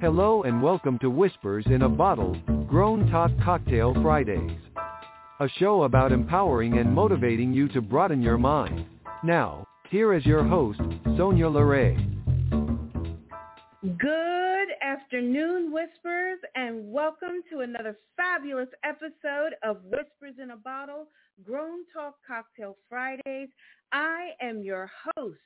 Hello and welcome to Whispers in a Bottle, Grown Talk Cocktail Fridays. A show about empowering and motivating you to broaden your mind. Now, here is your host, Sonya LaRae. Good afternoon, Whispers, and welcome to another fabulous episode of Whispers in a Bottle, Grown Talk Cocktail Fridays. I am your host,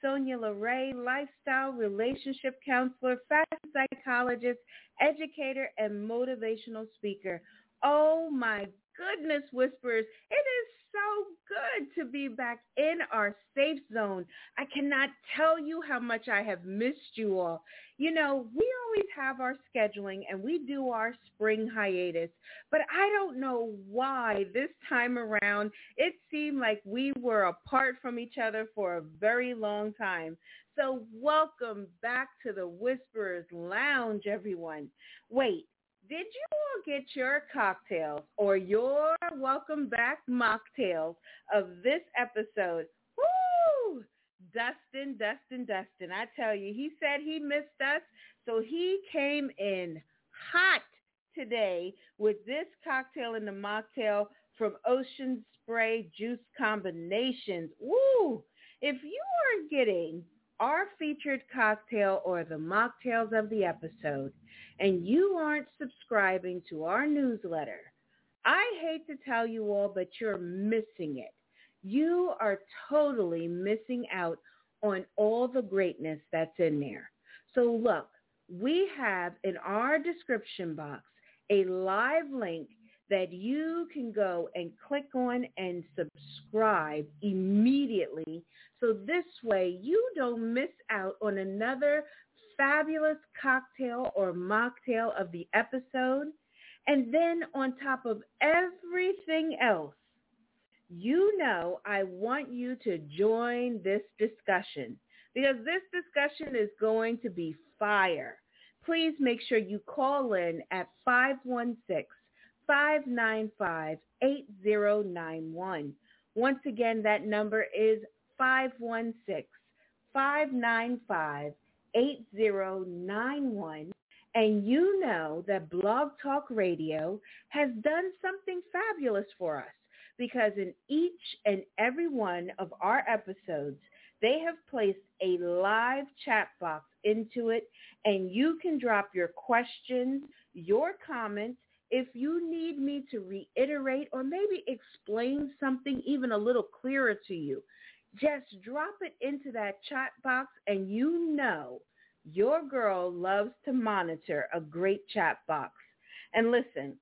Sonya LaRae, lifestyle relationship counselor, fashion psychologist, educator, and motivational speaker. Oh my goodness, Whispers. It is so good to be back in our safe zone. I cannot tell you how much I have missed you all. You know, we always have our scheduling and we do our spring hiatus, but I don't know why this time around it seemed like we were apart from each other for a very long time. So welcome back to the Whisperers Lounge, everyone. Wait, did you all get your cocktails or your welcome back mocktails of this episode? Woo! Dustin, Dustin, Dustin. I tell you, he said he missed us, so he came in hot today with this cocktail and the mocktail from Ocean Spray Juice Combinations. Woo! If you are getting our featured cocktail or the mocktails of the episode and you aren't subscribing to our newsletter, I hate to tell you all, but you're missing it. You are totally missing out on all the greatness that's in there. So look, we have in our description box a live link that you can go and click on and subscribe immediately. So this way you don't miss out on another fabulous cocktail or mocktail of the episode. And then on top of everything else, you know I want you to join this discussion because this discussion is going to be fire. Please make sure you call in at 516-595-8091. Once again, that number is 516-595-8091. And you know that Blog Talk Radio has done something fabulous for us because in each and every one of our episodes, they have placed a live chat box into it and you can drop your questions, your comments. If you need me to reiterate or maybe explain something even a little clearer to you, just drop it into that chat box and you know your girl loves to monitor a great chat box. And listen,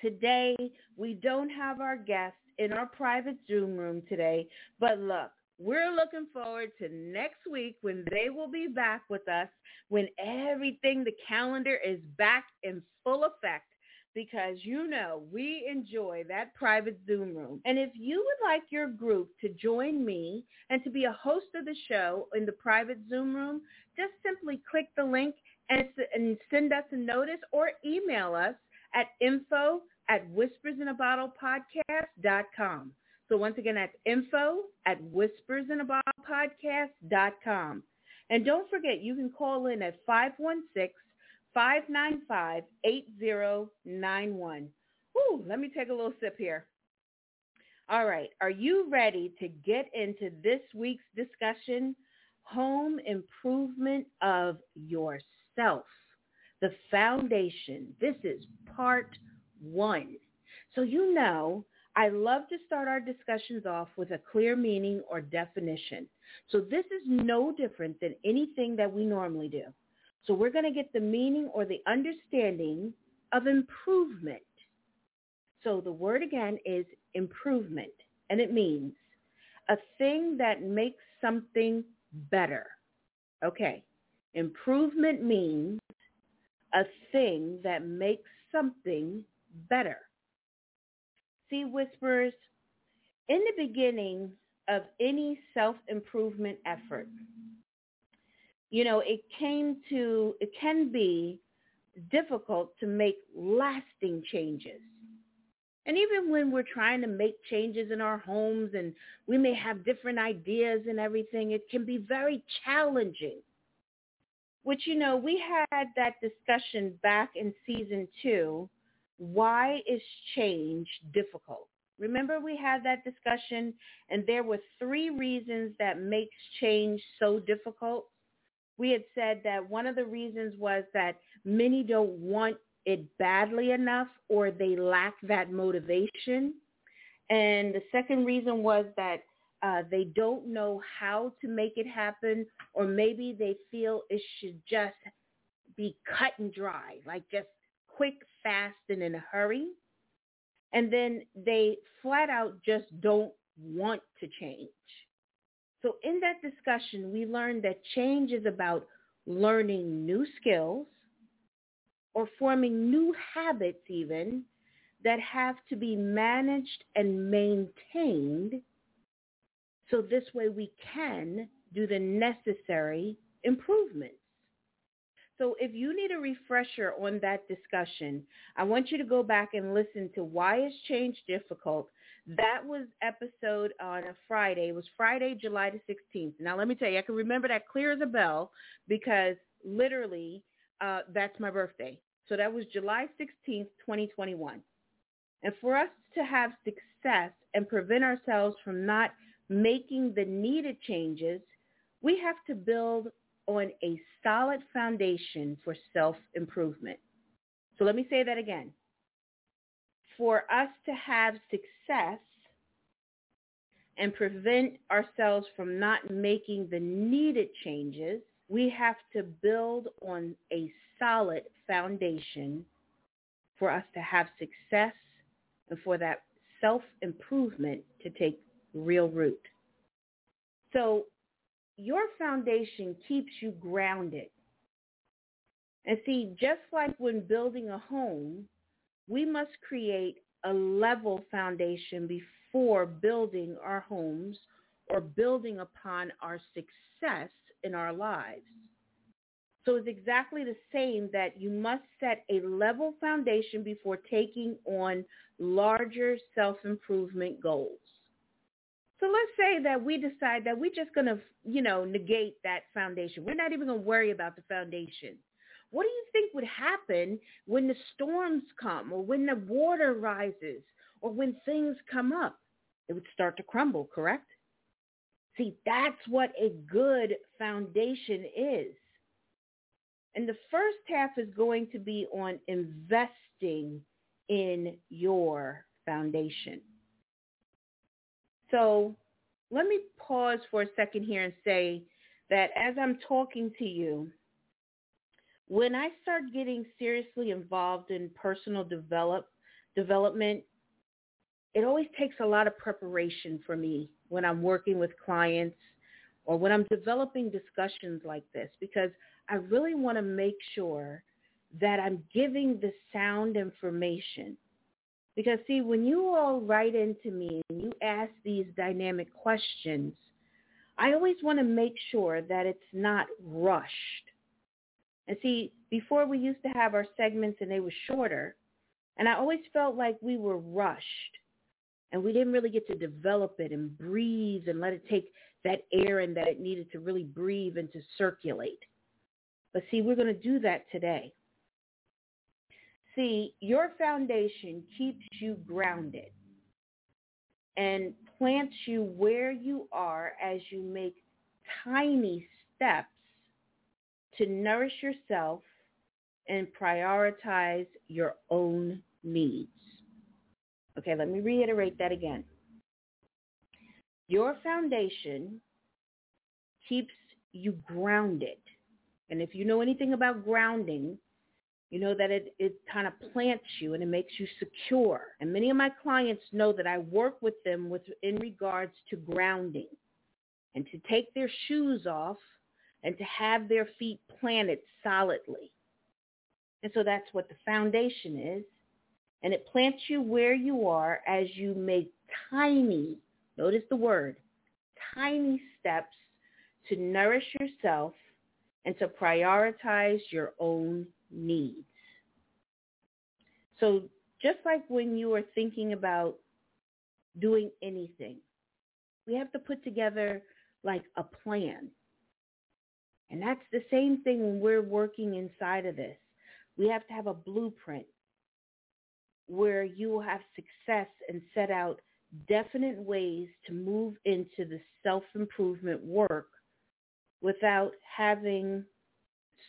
today we don't have our guests in our private Zoom room today, but look, we're looking forward to next week when they will be back with us when everything, the calendar is back in full effect because you know we enjoy that private Zoom room. And if you would like your group to join me and to be a host of the show in the private Zoom room, just simply click the link and, send us a notice or email us at info at whispersinabottlepodcast.com. So once again, that's info at whispersinabottlepodcast.com. And don't forget, you can call in at 516-595-8091. Ooh, let me take a little sip here. All right. Are you ready to get into this week's discussion? Home improvement of yourself. The foundation. This is part one. So you know, I love to start our discussions off with a clear meaning or definition. So this is no different than anything that we normally do. So we're going to get the meaning or the understanding of improvement. So the word again is improvement, and it means a thing that makes something better. Okay. Improvement means a thing that makes something better. See, whispers, in the beginning of any self-improvement effort, you know, it came to, it can be difficult to make lasting changes. And even when we're trying to make changes in our homes and we may have different ideas and everything, it can be very challenging. which, you know, we had that discussion back in season two. Why is change difficult? Remember we had that discussion and there were three reasons that makes change so difficult. We had said that one of the reasons was that many don't want it badly enough or they lack that motivation. And the second reason was that uh, they don't know how to make it happen or maybe they feel it should just be cut and dry, like just quick, fast, and in a hurry. And then they flat out just don't want to change. So in that discussion, we learned that change is about learning new skills or forming new habits even that have to be managed and maintained so this way we can do the necessary improvements. So if you need a refresher on that discussion, I want you to go back and listen to Why is Change Difficult? That was episode on a Friday. It was Friday, July the 16th. Now let me tell you, I can remember that clear as a bell because literally uh, that's my birthday. So that was July 16th, 2021. And for us to have success and prevent ourselves from not making the needed changes, we have to build on a solid foundation for self-improvement. So let me say that again. For us to have success and prevent ourselves from not making the needed changes, we have to build on a solid foundation for us to have success and for that self-improvement to take real root. So your foundation keeps you grounded. And see, just like when building a home, we must create a level foundation before building our homes or building upon our success in our lives. So it's exactly the same that you must set a level foundation before taking on larger self-improvement goals. So let's say that we decide that we're just going to, you know, negate that foundation. We're not even going to worry about the foundation. What do you think would happen when the storms come or when the water rises or when things come up? It would start to crumble, correct? See, that's what a good foundation is. And the first half is going to be on investing in your foundation. So let me pause for a second here and say that as I'm talking to you, when I start getting seriously involved in personal develop, development, it always takes a lot of preparation for me when I'm working with clients or when I'm developing discussions like this because I really want to make sure that I'm giving the sound information because see, when you all write into me and you ask these dynamic questions, I always want to make sure that it's not rushed. And see, before we used to have our segments and they were shorter, and I always felt like we were rushed and we didn't really get to develop it and breathe and let it take that air and that it needed to really breathe and to circulate. But see, we're going to do that today. See, your foundation keeps you grounded and plants you where you are as you make tiny steps to nourish yourself and prioritize your own needs. Okay, let me reiterate that again. Your foundation keeps you grounded. And if you know anything about grounding, you know that it, it kind of plants you and it makes you secure. And many of my clients know that I work with them with in regards to grounding and to take their shoes off and to have their feet planted solidly. And so that's what the foundation is. And it plants you where you are as you make tiny, notice the word, tiny steps to nourish yourself and to prioritize your own needs. So just like when you are thinking about doing anything, we have to put together like a plan. And that's the same thing when we're working inside of this. We have to have a blueprint where you will have success and set out definite ways to move into the self-improvement work without having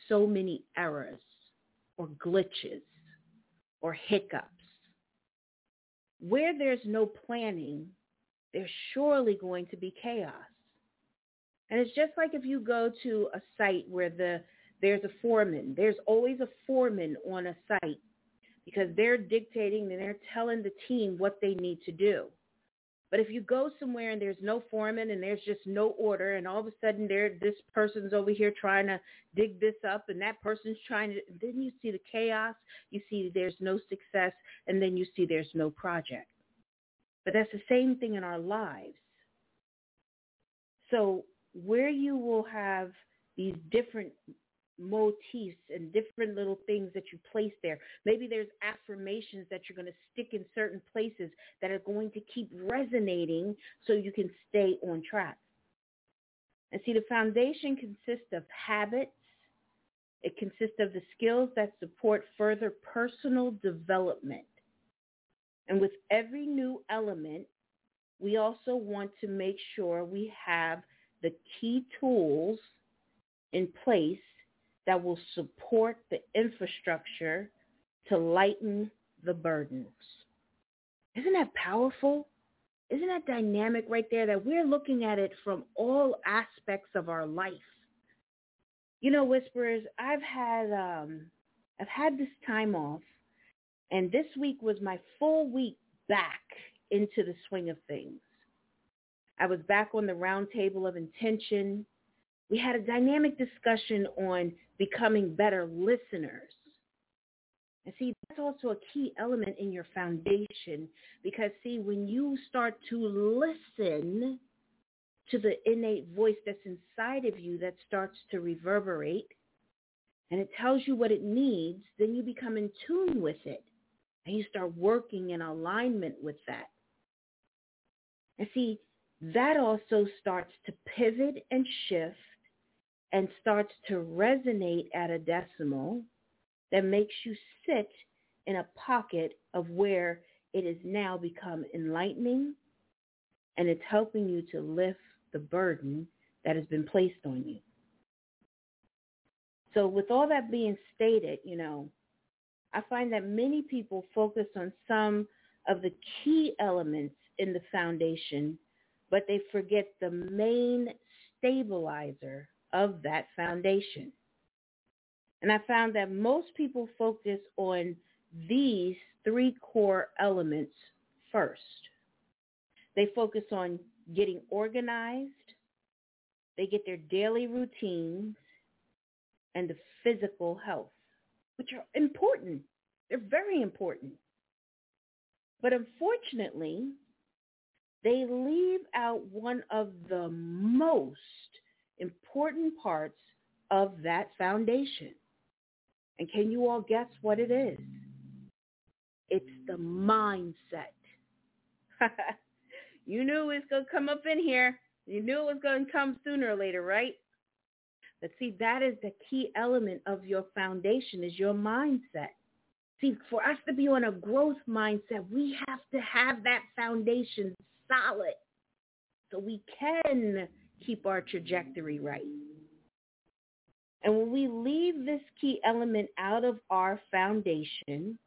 so many errors or glitches or hiccups. Where there's no planning, there's surely going to be chaos. And it's just like if you go to a site where the there's a foreman. There's always a foreman on a site because they're dictating and they're telling the team what they need to do. But if you go somewhere and there's no foreman and there's just no order and all of a sudden there this person's over here trying to dig this up and that person's trying to then you see the chaos, you see there's no success and then you see there's no project. But that's the same thing in our lives. So where you will have these different motifs and different little things that you place there. Maybe there's affirmations that you're going to stick in certain places that are going to keep resonating so you can stay on track. And see, the foundation consists of habits. It consists of the skills that support further personal development. And with every new element, we also want to make sure we have the key tools in place that will support the infrastructure to lighten the burdens. Isn't that powerful? Isn't that dynamic right there that we're looking at it from all aspects of our life? You know, whisperers, I've had um, I've had this time off, and this week was my full week back into the swing of things. I was back on the round table of intention. We had a dynamic discussion on becoming better listeners. And see, that's also a key element in your foundation because see, when you start to listen to the innate voice that's inside of you that starts to reverberate and it tells you what it needs, then you become in tune with it and you start working in alignment with that. And see, that also starts to pivot and shift and starts to resonate at a decimal that makes you sit in a pocket of where it has now become enlightening and it's helping you to lift the burden that has been placed on you. So with all that being stated, you know, I find that many people focus on some of the key elements in the foundation, but they forget the main stabilizer of that foundation. And I found that most people focus on these three core elements first. They focus on getting organized, they get their daily routines, and the physical health, which are important. They're very important. But unfortunately, they leave out one of the most important parts of that foundation. And can you all guess what it is? It's the mindset. you knew it was going to come up in here. You knew it was going to come sooner or later, right? But see, that is the key element of your foundation is your mindset. See, for us to be on a growth mindset, we have to have that foundation solid so we can keep our trajectory right. And when we leave this key element out of our foundation,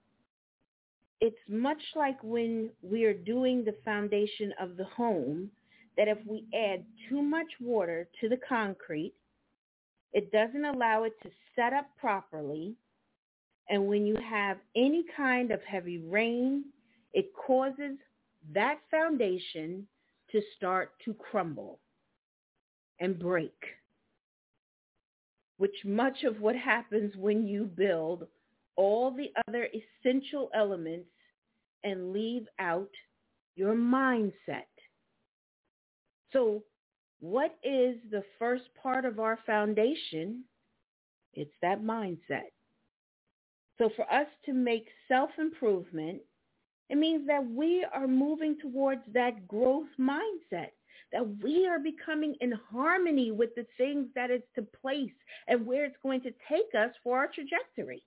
it's much like when we are doing the foundation of the home, that if we add too much water to the concrete, it doesn't allow it to set up properly. And when you have any kind of heavy rain, it causes that foundation to start to crumble and break, which much of what happens when you build all the other essential elements and leave out your mindset. So what is the first part of our foundation? It's that mindset. So for us to make self-improvement, it means that we are moving towards that growth mindset that we are becoming in harmony with the things that it's to place and where it's going to take us for our trajectory.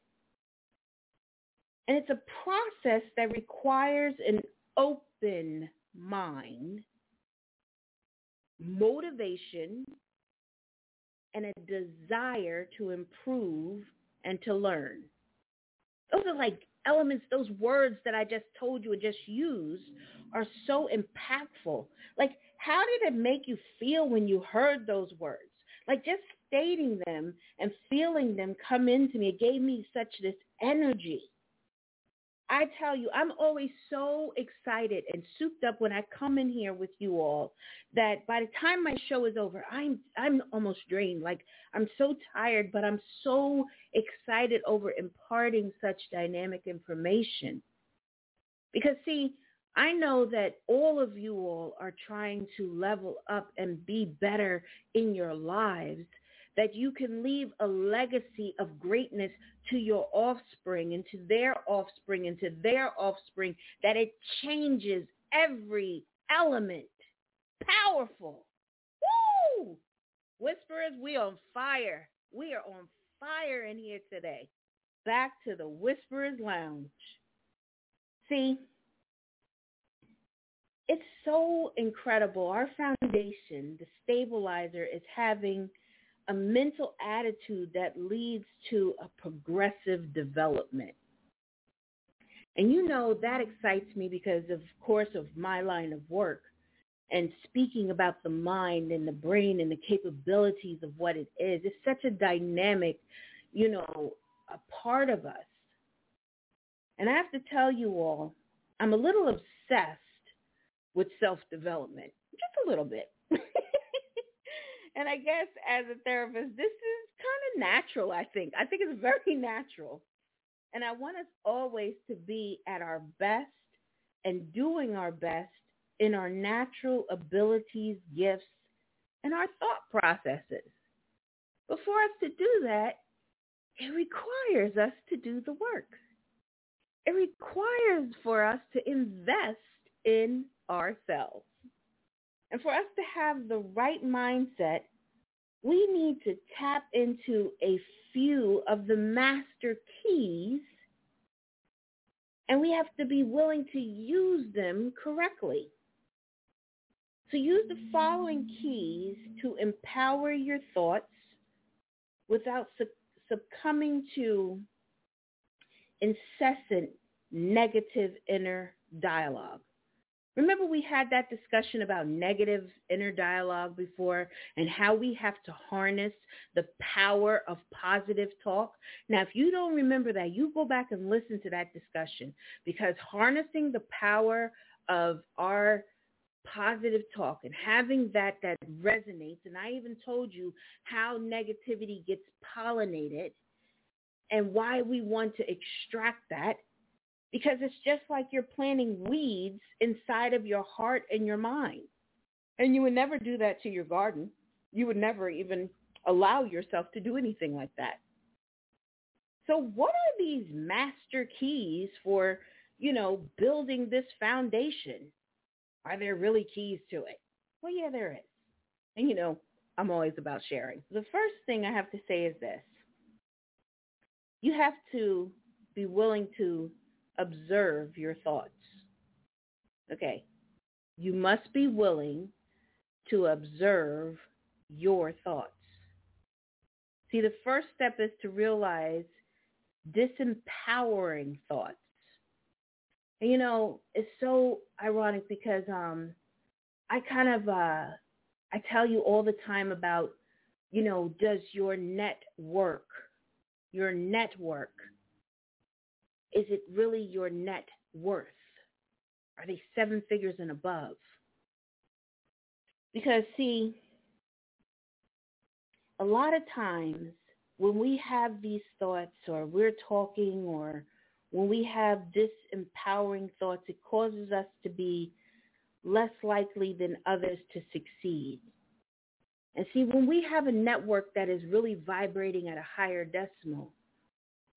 And it's a process that requires an open mind, motivation, and a desire to improve and to learn. Those are like elements, those words that I just told you and just used are so impactful. Like, how did it make you feel when you heard those words? Like just stating them and feeling them come into me, it gave me such this energy. I tell you, I'm always so excited and souped up when I come in here with you all that by the time my show is over, I'm I'm almost drained. Like I'm so tired, but I'm so excited over imparting such dynamic information. Because see, I know that all of you all are trying to level up and be better in your lives that you can leave a legacy of greatness to your offspring and to their offspring and to their offspring, that it changes every element. Powerful. Woo! Whisperers, we on fire. We are on fire in here today. Back to the Whisperers Lounge. See, it's so incredible. Our foundation, the stabilizer, is having a mental attitude that leads to a progressive development. And you know that excites me because of course of my line of work and speaking about the mind and the brain and the capabilities of what it is. It's such a dynamic, you know, a part of us. And I have to tell you all, I'm a little obsessed with self-development, just a little bit. And I guess as a therapist, this is kind of natural, I think. I think it's very natural. And I want us always to be at our best and doing our best in our natural abilities, gifts, and our thought processes. But for us to do that, it requires us to do the work. It requires for us to invest in ourselves. And for us to have the right mindset, we need to tap into a few of the master keys and we have to be willing to use them correctly. So use the following keys to empower your thoughts without su- succumbing to incessant negative inner dialogue. Remember we had that discussion about negative inner dialogue before and how we have to harness the power of positive talk. Now, if you don't remember that, you go back and listen to that discussion because harnessing the power of our positive talk and having that that resonates, and I even told you how negativity gets pollinated and why we want to extract that because it's just like you're planting weeds inside of your heart and your mind. And you would never do that to your garden. You would never even allow yourself to do anything like that. So what are these master keys for, you know, building this foundation? Are there really keys to it? Well, yeah, there is. And, you know, I'm always about sharing. The first thing I have to say is this. You have to be willing to observe your thoughts. Okay. You must be willing to observe your thoughts. See, the first step is to realize disempowering thoughts. And you know, it's so ironic because um I kind of uh I tell you all the time about, you know, does your network, your network is it really your net worth? Are they seven figures and above? Because see, a lot of times when we have these thoughts or we're talking or when we have disempowering thoughts, it causes us to be less likely than others to succeed. And see, when we have a network that is really vibrating at a higher decimal,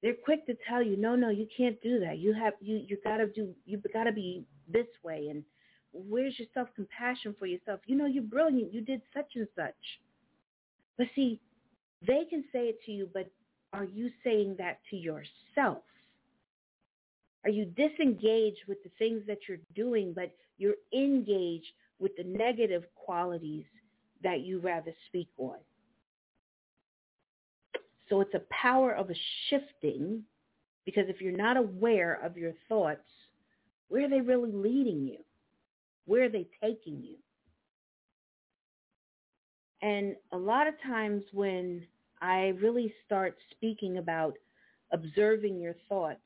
they're quick to tell you, no, no, you can't do that. You have you you gotta do you gotta be this way and where's your self-compassion for yourself? You know, you're brilliant. You did such and such. But see, they can say it to you, but are you saying that to yourself? Are you disengaged with the things that you're doing, but you're engaged with the negative qualities that you rather speak on? So it's a power of a shifting because if you're not aware of your thoughts, where are they really leading you? Where are they taking you? And a lot of times when I really start speaking about observing your thoughts,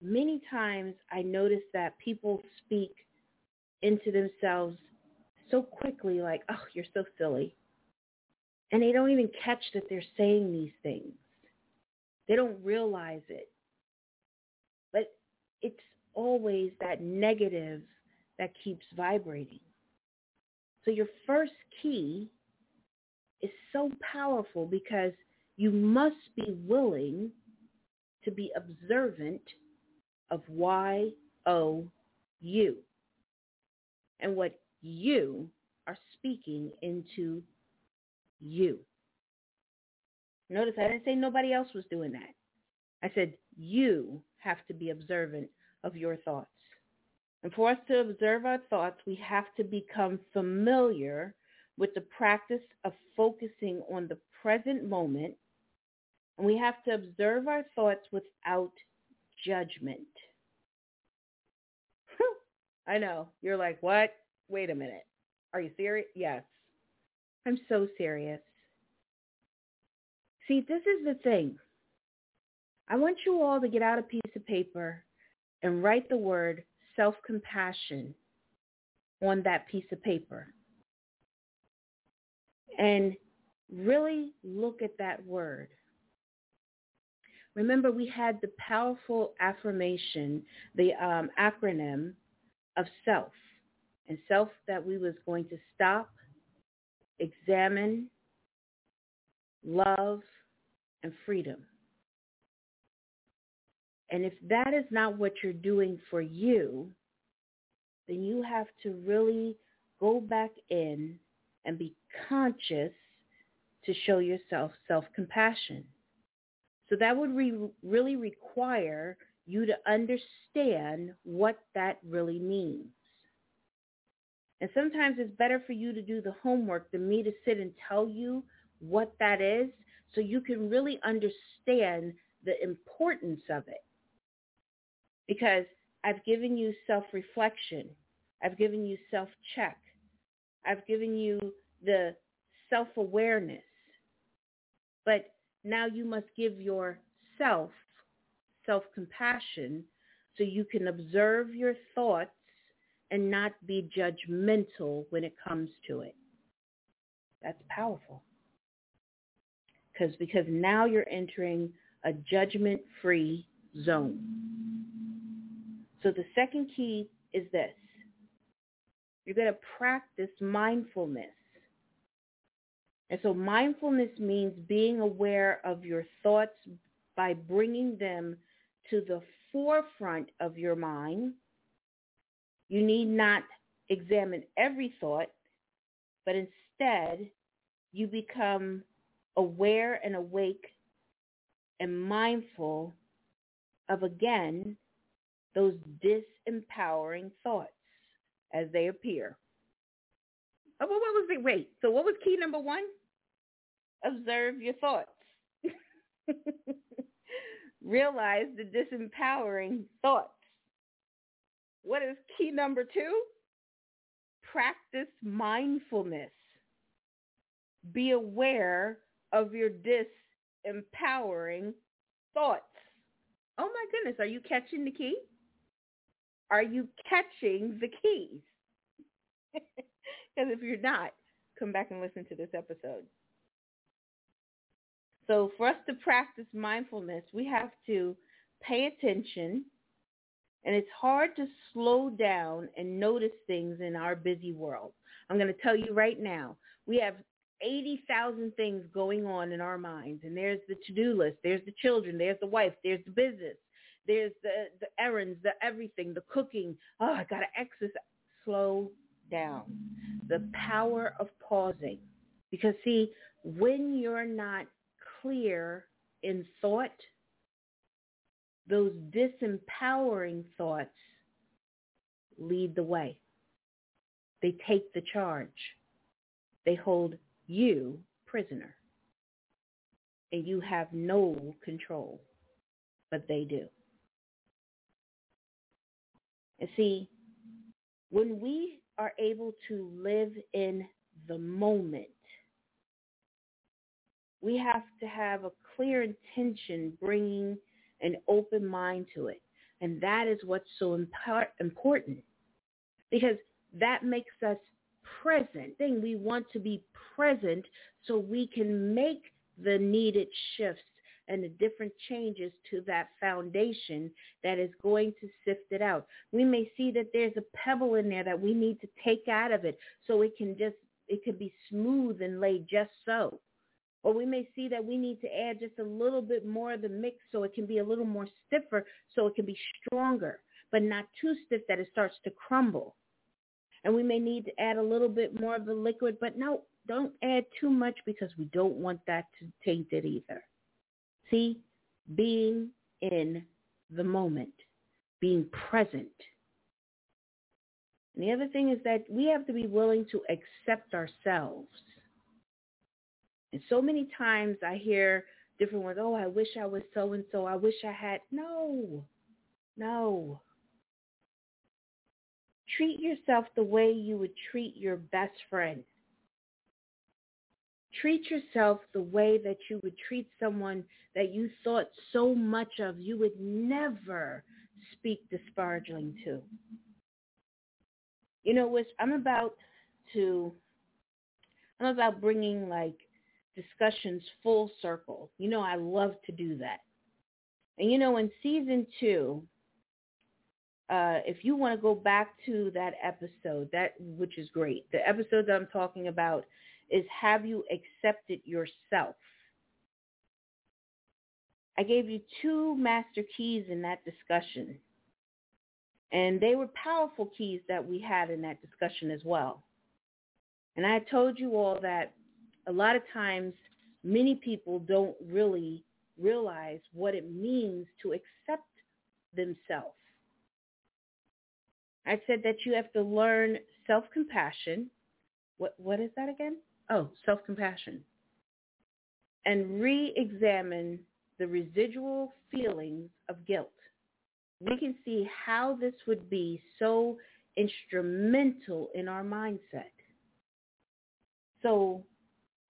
many times I notice that people speak into themselves so quickly like, oh, you're so silly. And they don't even catch that they're saying these things. They don't realize it. But it's always that negative that keeps vibrating. So your first key is so powerful because you must be willing to be observant of why oh Y O U and what you are speaking into you. Notice I didn't say nobody else was doing that. I said you have to be observant of your thoughts. And for us to observe our thoughts, we have to become familiar with the practice of focusing on the present moment. And we have to observe our thoughts without judgment. I know. You're like, what? Wait a minute. Are you serious? Yes. I'm so serious. See, this is the thing. I want you all to get out a piece of paper and write the word self-compassion on that piece of paper. And really look at that word. Remember, we had the powerful affirmation, the um, acronym of self, and self that we was going to stop, examine, love, and freedom. And if that is not what you're doing for you, then you have to really go back in and be conscious to show yourself self-compassion. So that would re- really require you to understand what that really means. And sometimes it's better for you to do the homework than me to sit and tell you what that is so you can really understand the importance of it. Because I've given you self-reflection. I've given you self-check. I've given you the self-awareness. But now you must give yourself self-compassion so you can observe your thoughts and not be judgmental when it comes to it. That's powerful. Because because now you're entering a judgment-free zone. So the second key is this. You're going to practice mindfulness. And so mindfulness means being aware of your thoughts by bringing them to the forefront of your mind. You need not examine every thought, but instead you become aware and awake and mindful of, again, those disempowering thoughts as they appear. Oh, what was the wait? So what was key number one? Observe your thoughts. Realize the disempowering thoughts. What is key number two? Practice mindfulness. Be aware of your disempowering thoughts. Oh my goodness, are you catching the key? Are you catching the keys? Because if you're not, come back and listen to this episode. So for us to practice mindfulness, we have to pay attention. And it's hard to slow down and notice things in our busy world. I'm going to tell you right now, we have 80,000 things going on in our minds. And there's the to-do list. There's the children. There's the wife. There's the business. There's the, the errands, the everything, the cooking. Oh, I got to exercise. Slow down. The power of pausing. Because see, when you're not clear in thought, those disempowering thoughts lead the way. They take the charge. They hold you prisoner. And you have no control, but they do. And see, when we are able to live in the moment, we have to have a clear intention bringing an open mind to it. And that is what's so important because that makes us present. Thing we want to be present so we can make the needed shifts and the different changes to that foundation that is going to sift it out. We may see that there's a pebble in there that we need to take out of it so it can just it can be smooth and laid just so. Or we may see that we need to add just a little bit more of the mix so it can be a little more stiffer so it can be stronger, but not too stiff that it starts to crumble. And we may need to add a little bit more of the liquid, but no, don't add too much because we don't want that to taint it either. See, being in the moment, being present. And the other thing is that we have to be willing to accept ourselves. And so many times I hear different ones, oh, I wish I was so-and-so. I wish I had. No, no. Treat yourself the way you would treat your best friend. Treat yourself the way that you would treat someone that you thought so much of you would never speak disparagingly to. You know, which I'm about to, I'm about bringing like discussions full circle. You know, I love to do that. And you know, in season two, uh, if you want to go back to that episode, that which is great. The episode that I'm talking about is have you accepted yourself? I gave you two master keys in that discussion. And they were powerful keys that we had in that discussion as well. And I told you all that a lot of times many people don't really realize what it means to accept themselves. I said that you have to learn self-compassion. What what is that again? Oh, self-compassion. And re-examine the residual feelings of guilt. We can see how this would be so instrumental in our mindset. So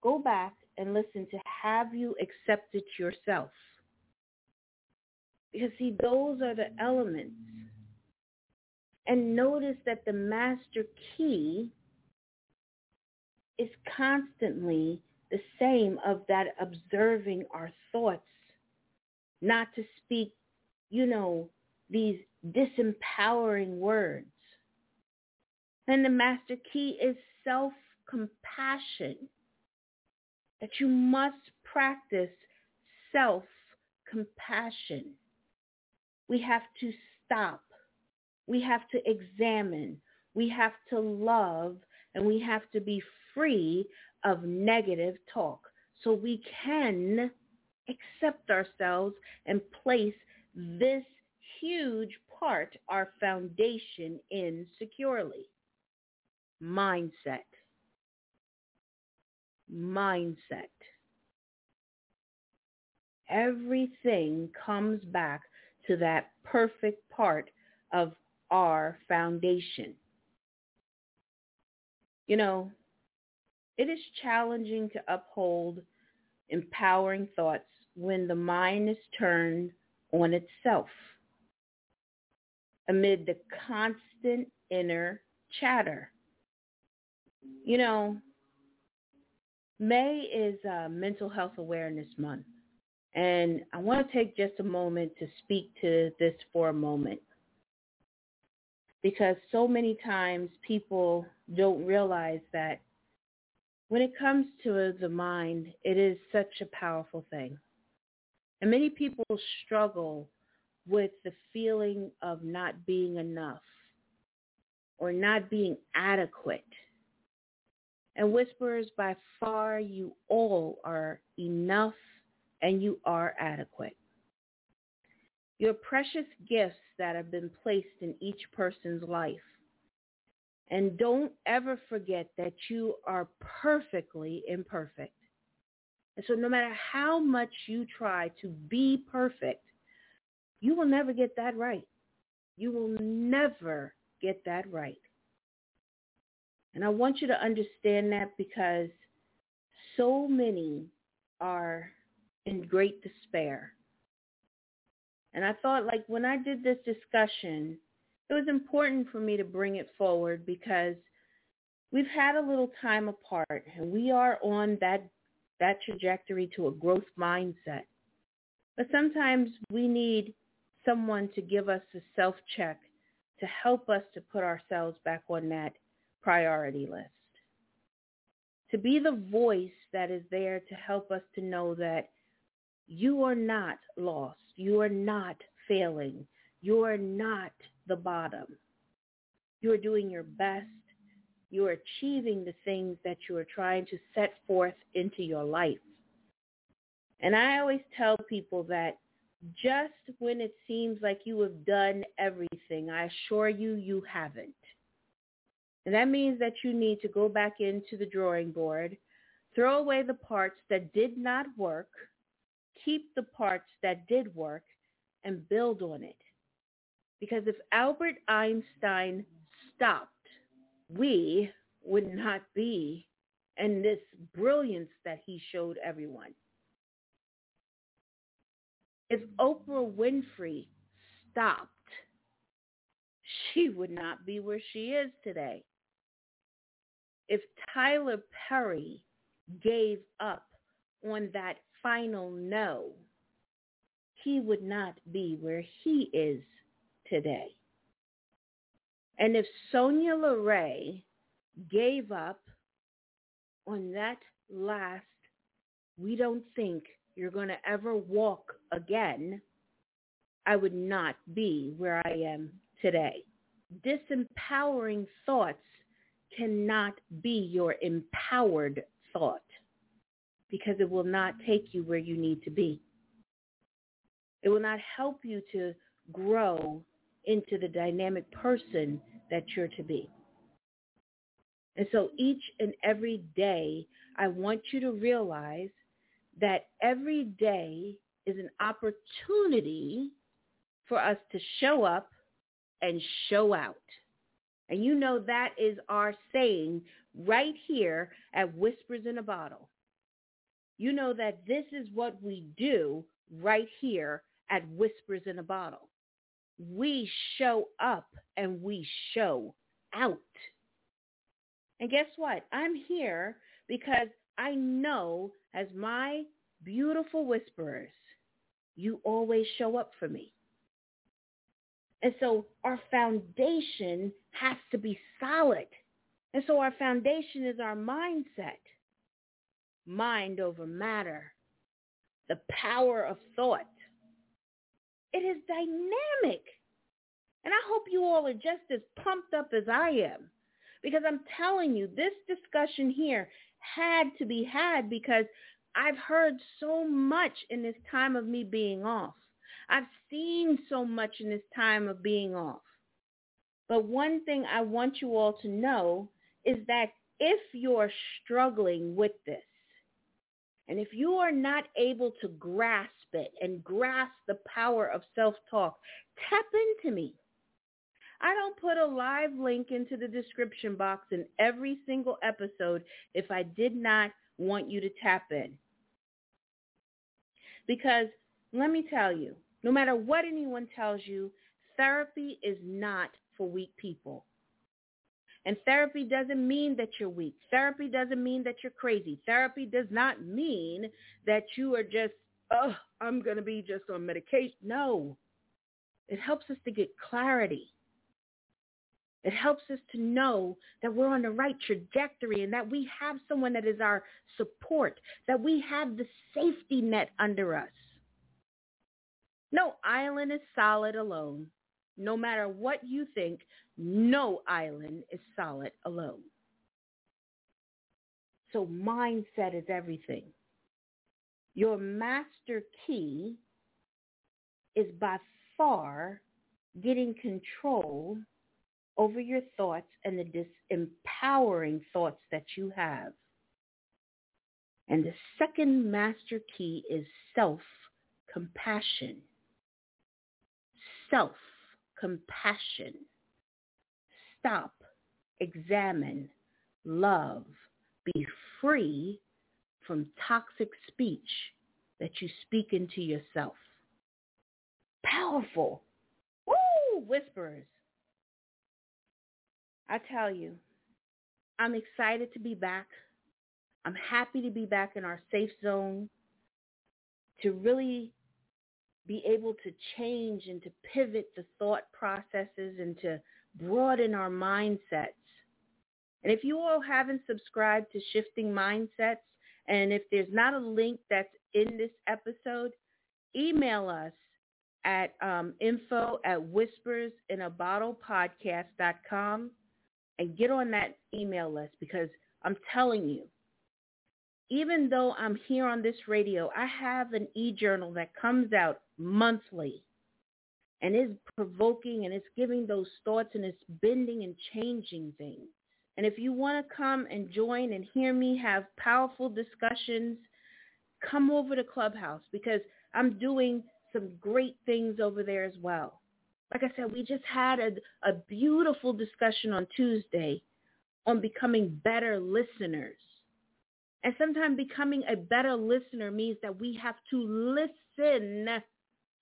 go back and listen to have you accepted yourself? Because see, those are the elements. And notice that the master key is constantly the same of that observing our thoughts, not to speak, you know, these disempowering words. And the master key is self-compassion, that you must practice self-compassion. We have to stop. We have to examine. We have to love and we have to be free of negative talk so we can accept ourselves and place this huge part, our foundation, in securely. Mindset. Mindset. Everything comes back to that perfect part of our foundation. You know, it is challenging to uphold empowering thoughts when the mind is turned on itself amid the constant inner chatter. You know, May is uh, Mental Health Awareness Month, and I want to take just a moment to speak to this for a moment because so many times people don't realize that when it comes to the mind, it is such a powerful thing. And many people struggle with the feeling of not being enough or not being adequate. And whisperers, by far, you all are enough and you are adequate. Your precious gifts that have been placed in each person's life. And don't ever forget that you are perfectly imperfect. And so no matter how much you try to be perfect, you will never get that right. You will never get that right. And I want you to understand that because so many are in great despair. And I thought like when I did this discussion, it was important for me to bring it forward because we've had a little time apart and we are on that that trajectory to a growth mindset. But sometimes we need someone to give us a self-check to help us to put ourselves back on that priority list. To be the voice that is there to help us to know that you are not lost. You are not failing. You are not the bottom. You are doing your best. You are achieving the things that you are trying to set forth into your life. And I always tell people that just when it seems like you have done everything, I assure you, you haven't. And that means that you need to go back into the drawing board, throw away the parts that did not work, keep the parts that did work, and build on it. Because if Albert Einstein stopped, we would not be in this brilliance that he showed everyone. If Oprah Winfrey stopped, she would not be where she is today. If Tyler Perry gave up on that final no, he would not be where he is today. And if Sonya LaRae gave up on that last, we don't think you're going to ever walk again, I would not be where I am today. Disempowering thoughts cannot be your empowered thought because it will not take you where you need to be. It will not help you to grow into the dynamic person that you're to be. And so each and every day, I want you to realize that every day is an opportunity for us to show up and show out. And you know that is our saying right here at Whispers in a Bottle. You know that this is what we do right here at Whispers in a Bottle. We show up and we show out. And guess what? I'm here because I know as my beautiful whisperers, you always show up for me. And so our foundation has to be solid. And so our foundation is our mindset. Mind over matter. The power of thought. It is dynamic. And I hope you all are just as pumped up as I am. Because I'm telling you, this discussion here had to be had because I've heard so much in this time of me being off. I've seen so much in this time of being off. But one thing I want you all to know is that if you're struggling with this, and if you are not able to grasp it and grasp the power of self-talk, tap into me. I don't put a live link into the description box in every single episode if I did not want you to tap in. Because let me tell you, no matter what anyone tells you, therapy is not for weak people. And therapy doesn't mean that you're weak. Therapy doesn't mean that you're crazy. Therapy does not mean that you are just, oh, I'm going to be just on medication. No. It helps us to get clarity. It helps us to know that we're on the right trajectory and that we have someone that is our support, that we have the safety net under us. No island is solid alone. No matter what you think, no island is solid alone. So mindset is everything. Your master key is by far getting control over your thoughts and the disempowering thoughts that you have. And the second master key is self-compassion. Self-compassion. Stop, examine, love, be free from toxic speech that you speak into yourself. Powerful. Woo! Whispers. I tell you, I'm excited to be back. I'm happy to be back in our safe zone to really be able to change and to pivot the thought processes and to broaden our mindsets. And if you all haven't subscribed to Shifting Mindsets, and if there's not a link that's in this episode, email us at um, info at whispersinabottlepodcast.com and get on that email list because I'm telling you, even though I'm here on this radio, I have an e-journal that comes out monthly and is provoking and it's giving those thoughts and it's bending and changing things. And if you want to come and join and hear me have powerful discussions, come over to Clubhouse because I'm doing some great things over there as well. Like I said, we just had a, a beautiful discussion on Tuesday on becoming better listeners. And sometimes becoming a better listener means that we have to listen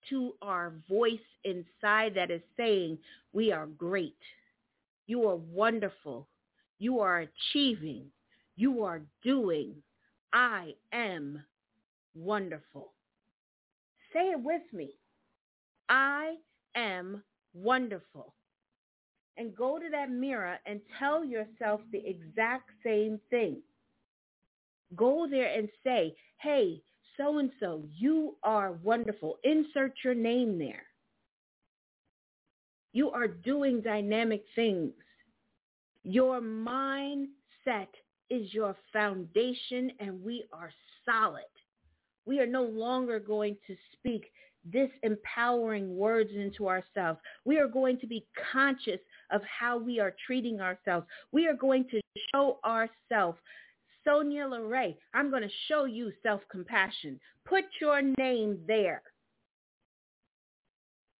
to our voice inside that is saying, we are great. You are wonderful. You are achieving. You are doing. I am wonderful. Say it with me. I am wonderful. And go to that mirror and tell yourself the exact same thing. Go there and say, hey, so-and-so, you are wonderful. Insert your name there. You are doing dynamic things. Your mindset is your foundation and we are solid. We are no longer going to speak disempowering words into ourselves. We are going to be conscious of how we are treating ourselves. We are going to show ourselves. Sonya LaRae, I'm going to show you self-compassion. Put your name there.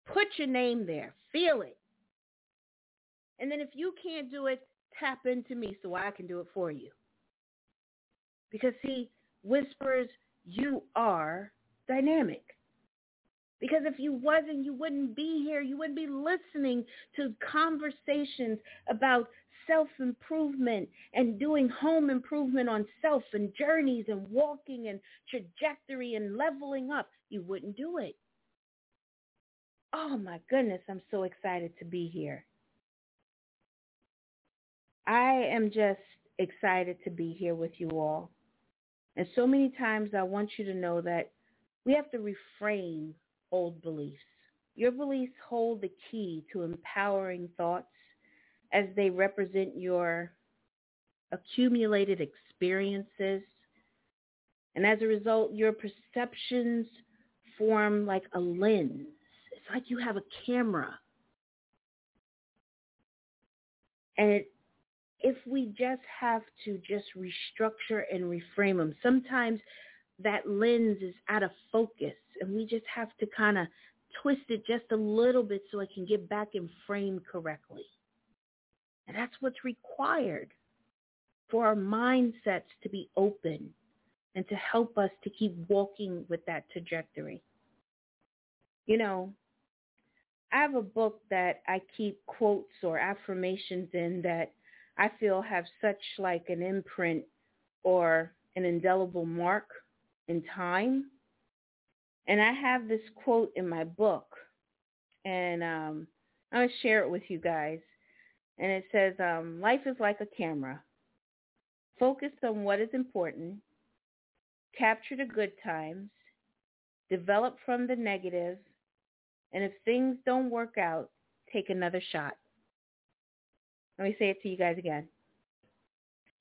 Put your name there. Feel it. And then if you can't do it, tap into me so I can do it for you. Because see, whispers, you are dynamic. Because if you wasn't, you wouldn't be here. You wouldn't be listening to conversations about self-improvement and doing home improvement on self and journeys and walking and trajectory and leveling up. You wouldn't do it. Oh my goodness, I'm so excited to be here. I am just excited to be here with you all. And so many times I want you to know that we have to reframe old beliefs. Your beliefs hold the key to empowering thoughts as they represent your accumulated experiences. And as a result, your perceptions form like a lens. It's like you have a camera. And it if we just have to just restructure and reframe them. Sometimes that lens is out of focus and we just have to kind of twist it just a little bit so it can get back in frame correctly. And that's what's required for our mindsets to be open and to help us to keep walking with that trajectory. You know, I have a book that I keep quotes or affirmations in that I feel have such like an imprint or an indelible mark in time. And I have this quote in my book, and um, I'm going to share it with you guys. And it says, um, life is like a camera. Focus on what is important, capture the good times, develop from the negative, And if things don't work out, take another shot. Let me say it to you guys again.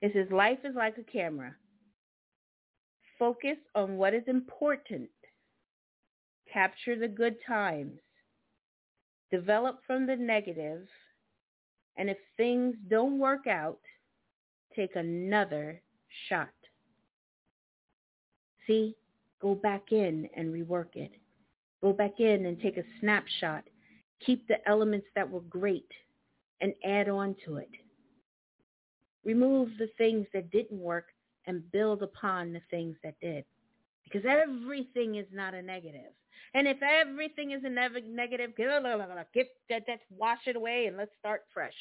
It says life is like a camera. Focus on what is important. Capture the good times. Develop from the negative. And if things don't work out, take another shot. See, go back in and rework it. Go back in and take a snapshot. Keep the elements that were great and add on to it. Remove the things that didn't work and build upon the things that did. Because everything is not a negative. And if everything is a negative, get, that, that's wash it away and let's start fresh.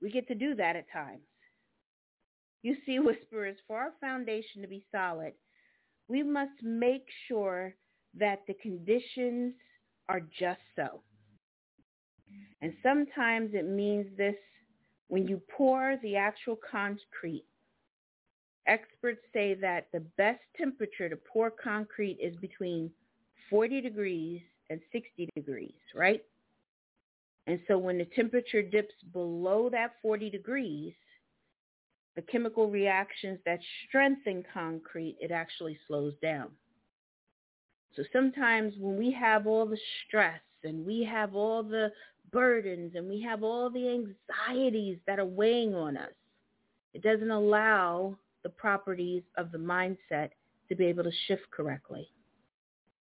We get to do that at times. You see, whisperers, for our foundation to be solid, we must make sure that the conditions are just so. And sometimes it means this when you pour the actual concrete. Experts say that the best temperature to pour concrete is between 40 degrees and 60 degrees, right? And so when the temperature dips below that 40 degrees, the chemical reactions that strengthen concrete, it actually slows down. So sometimes when we have all the stress and we have all the burdens and we have all the anxieties that are weighing on us, it doesn't allow the properties of the mindset to be able to shift correctly.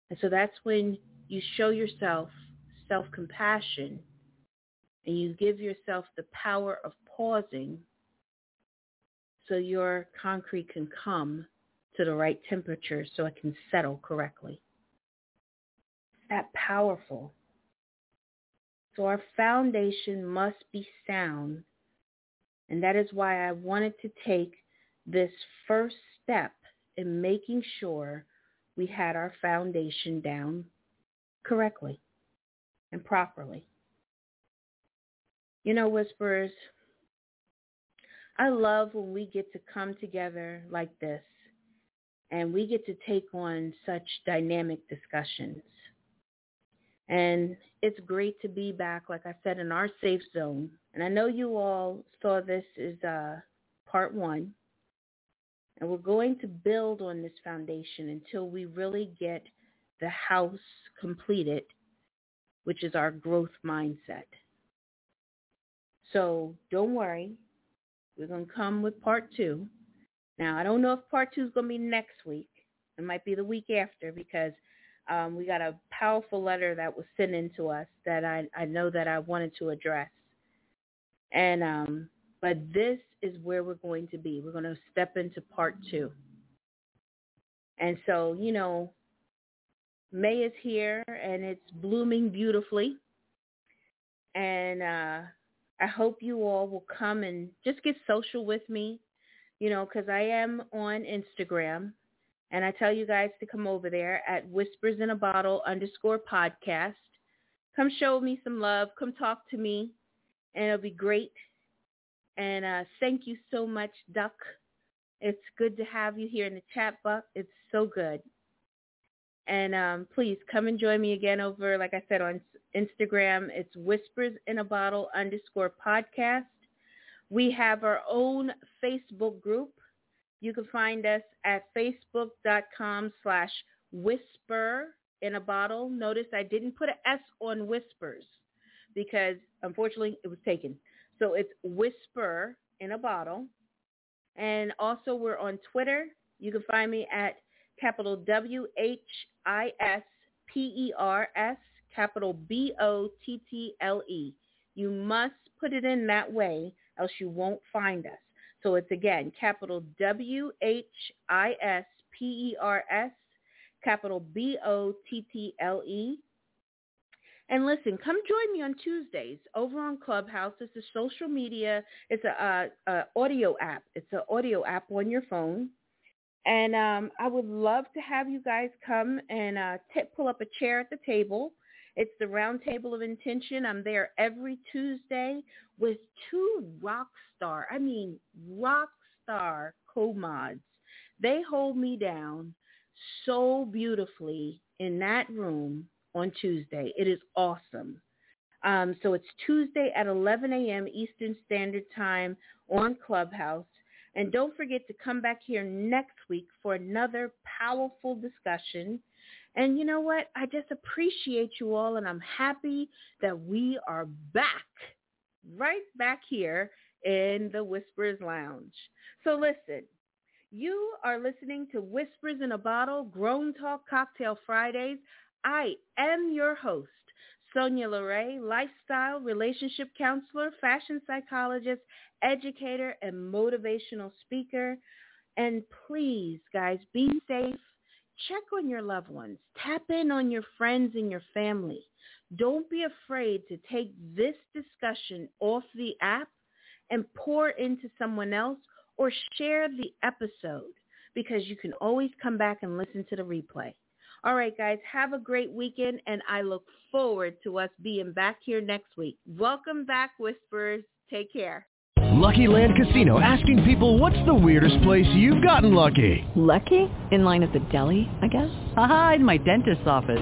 And so that's when you show yourself self-compassion and you give yourself the power of pausing so your concrete can come to the right temperature so it can settle correctly that powerful. So our foundation must be sound. And that is why I wanted to take this first step in making sure we had our foundation down correctly and properly. You know, whisperers, I love when we get to come together like this and we get to take on such dynamic discussions. And it's great to be back, like I said, in our safe zone. And I know you all saw this as uh, part one. And we're going to build on this foundation until we really get the house completed, which is our growth mindset. So don't worry. We're going to come with part two. Now, I don't know if part two is going to be next week. It might be the week after because um, we got a powerful letter that was sent in to us that I, I know that I wanted to address. And um, but this is where we're going to be. We're going to step into part two. And so, you know, May is here and it's blooming beautifully. And uh, I hope you all will come and just get social with me, you know, because I am on Instagram and I tell you guys to come over there at whispers in a bottle underscore podcast. Come show me some love. Come talk to me. And it'll be great. And uh, thank you so much, Duck. It's good to have you here in the chat box. It's so good. And um, please come and join me again over, like I said, on Instagram. It's whispers in a bottle underscore podcast. We have our own Facebook group you can find us at facebook.com slash whisper in a bottle. Notice I didn't put an S on whispers because unfortunately it was taken. So it's whisper in a bottle. And also we're on Twitter. You can find me at capital W-H-I-S-P-E-R-S, capital B-O-T-T-L-E. You must put it in that way, else you won't find us. So it's again, capital W-H-I-S-P-E-R-S, capital B-O-T-T-L-E. And listen, come join me on Tuesdays over on Clubhouse. It's a social media. It's a, a, a audio app. It's an audio app on your phone. And um, I would love to have you guys come and uh, t- pull up a chair at the table it's the Round Table of Intention. I'm there every Tuesday with two rock star, I mean rock star co-mods. They hold me down so beautifully in that room on Tuesday. It is awesome. Um, so it's Tuesday at 11 a.m. Eastern Standard Time on Clubhouse. And don't forget to come back here next week for another powerful discussion. And you know what? I just appreciate you all, and I'm happy that we are back, right back here in the Whispers Lounge. So listen, you are listening to Whispers in a Bottle, Grown Talk Cocktail Fridays. I am your host, Sonya LaRae, lifestyle relationship counselor, fashion psychologist, educator, and motivational speaker. And please, guys, be safe. Check on your loved ones. Tap in on your friends and your family. Don't be afraid to take this discussion off the app and pour into someone else or share the episode because you can always come back and listen to the replay. All right, guys, have a great weekend, and I look forward to us being back here next week. Welcome back, Whispers. Take care. Lucky Land Casino asking people what's the weirdest place you've gotten lucky? Lucky? In line at the deli, I guess? Aha, in my dentist's office.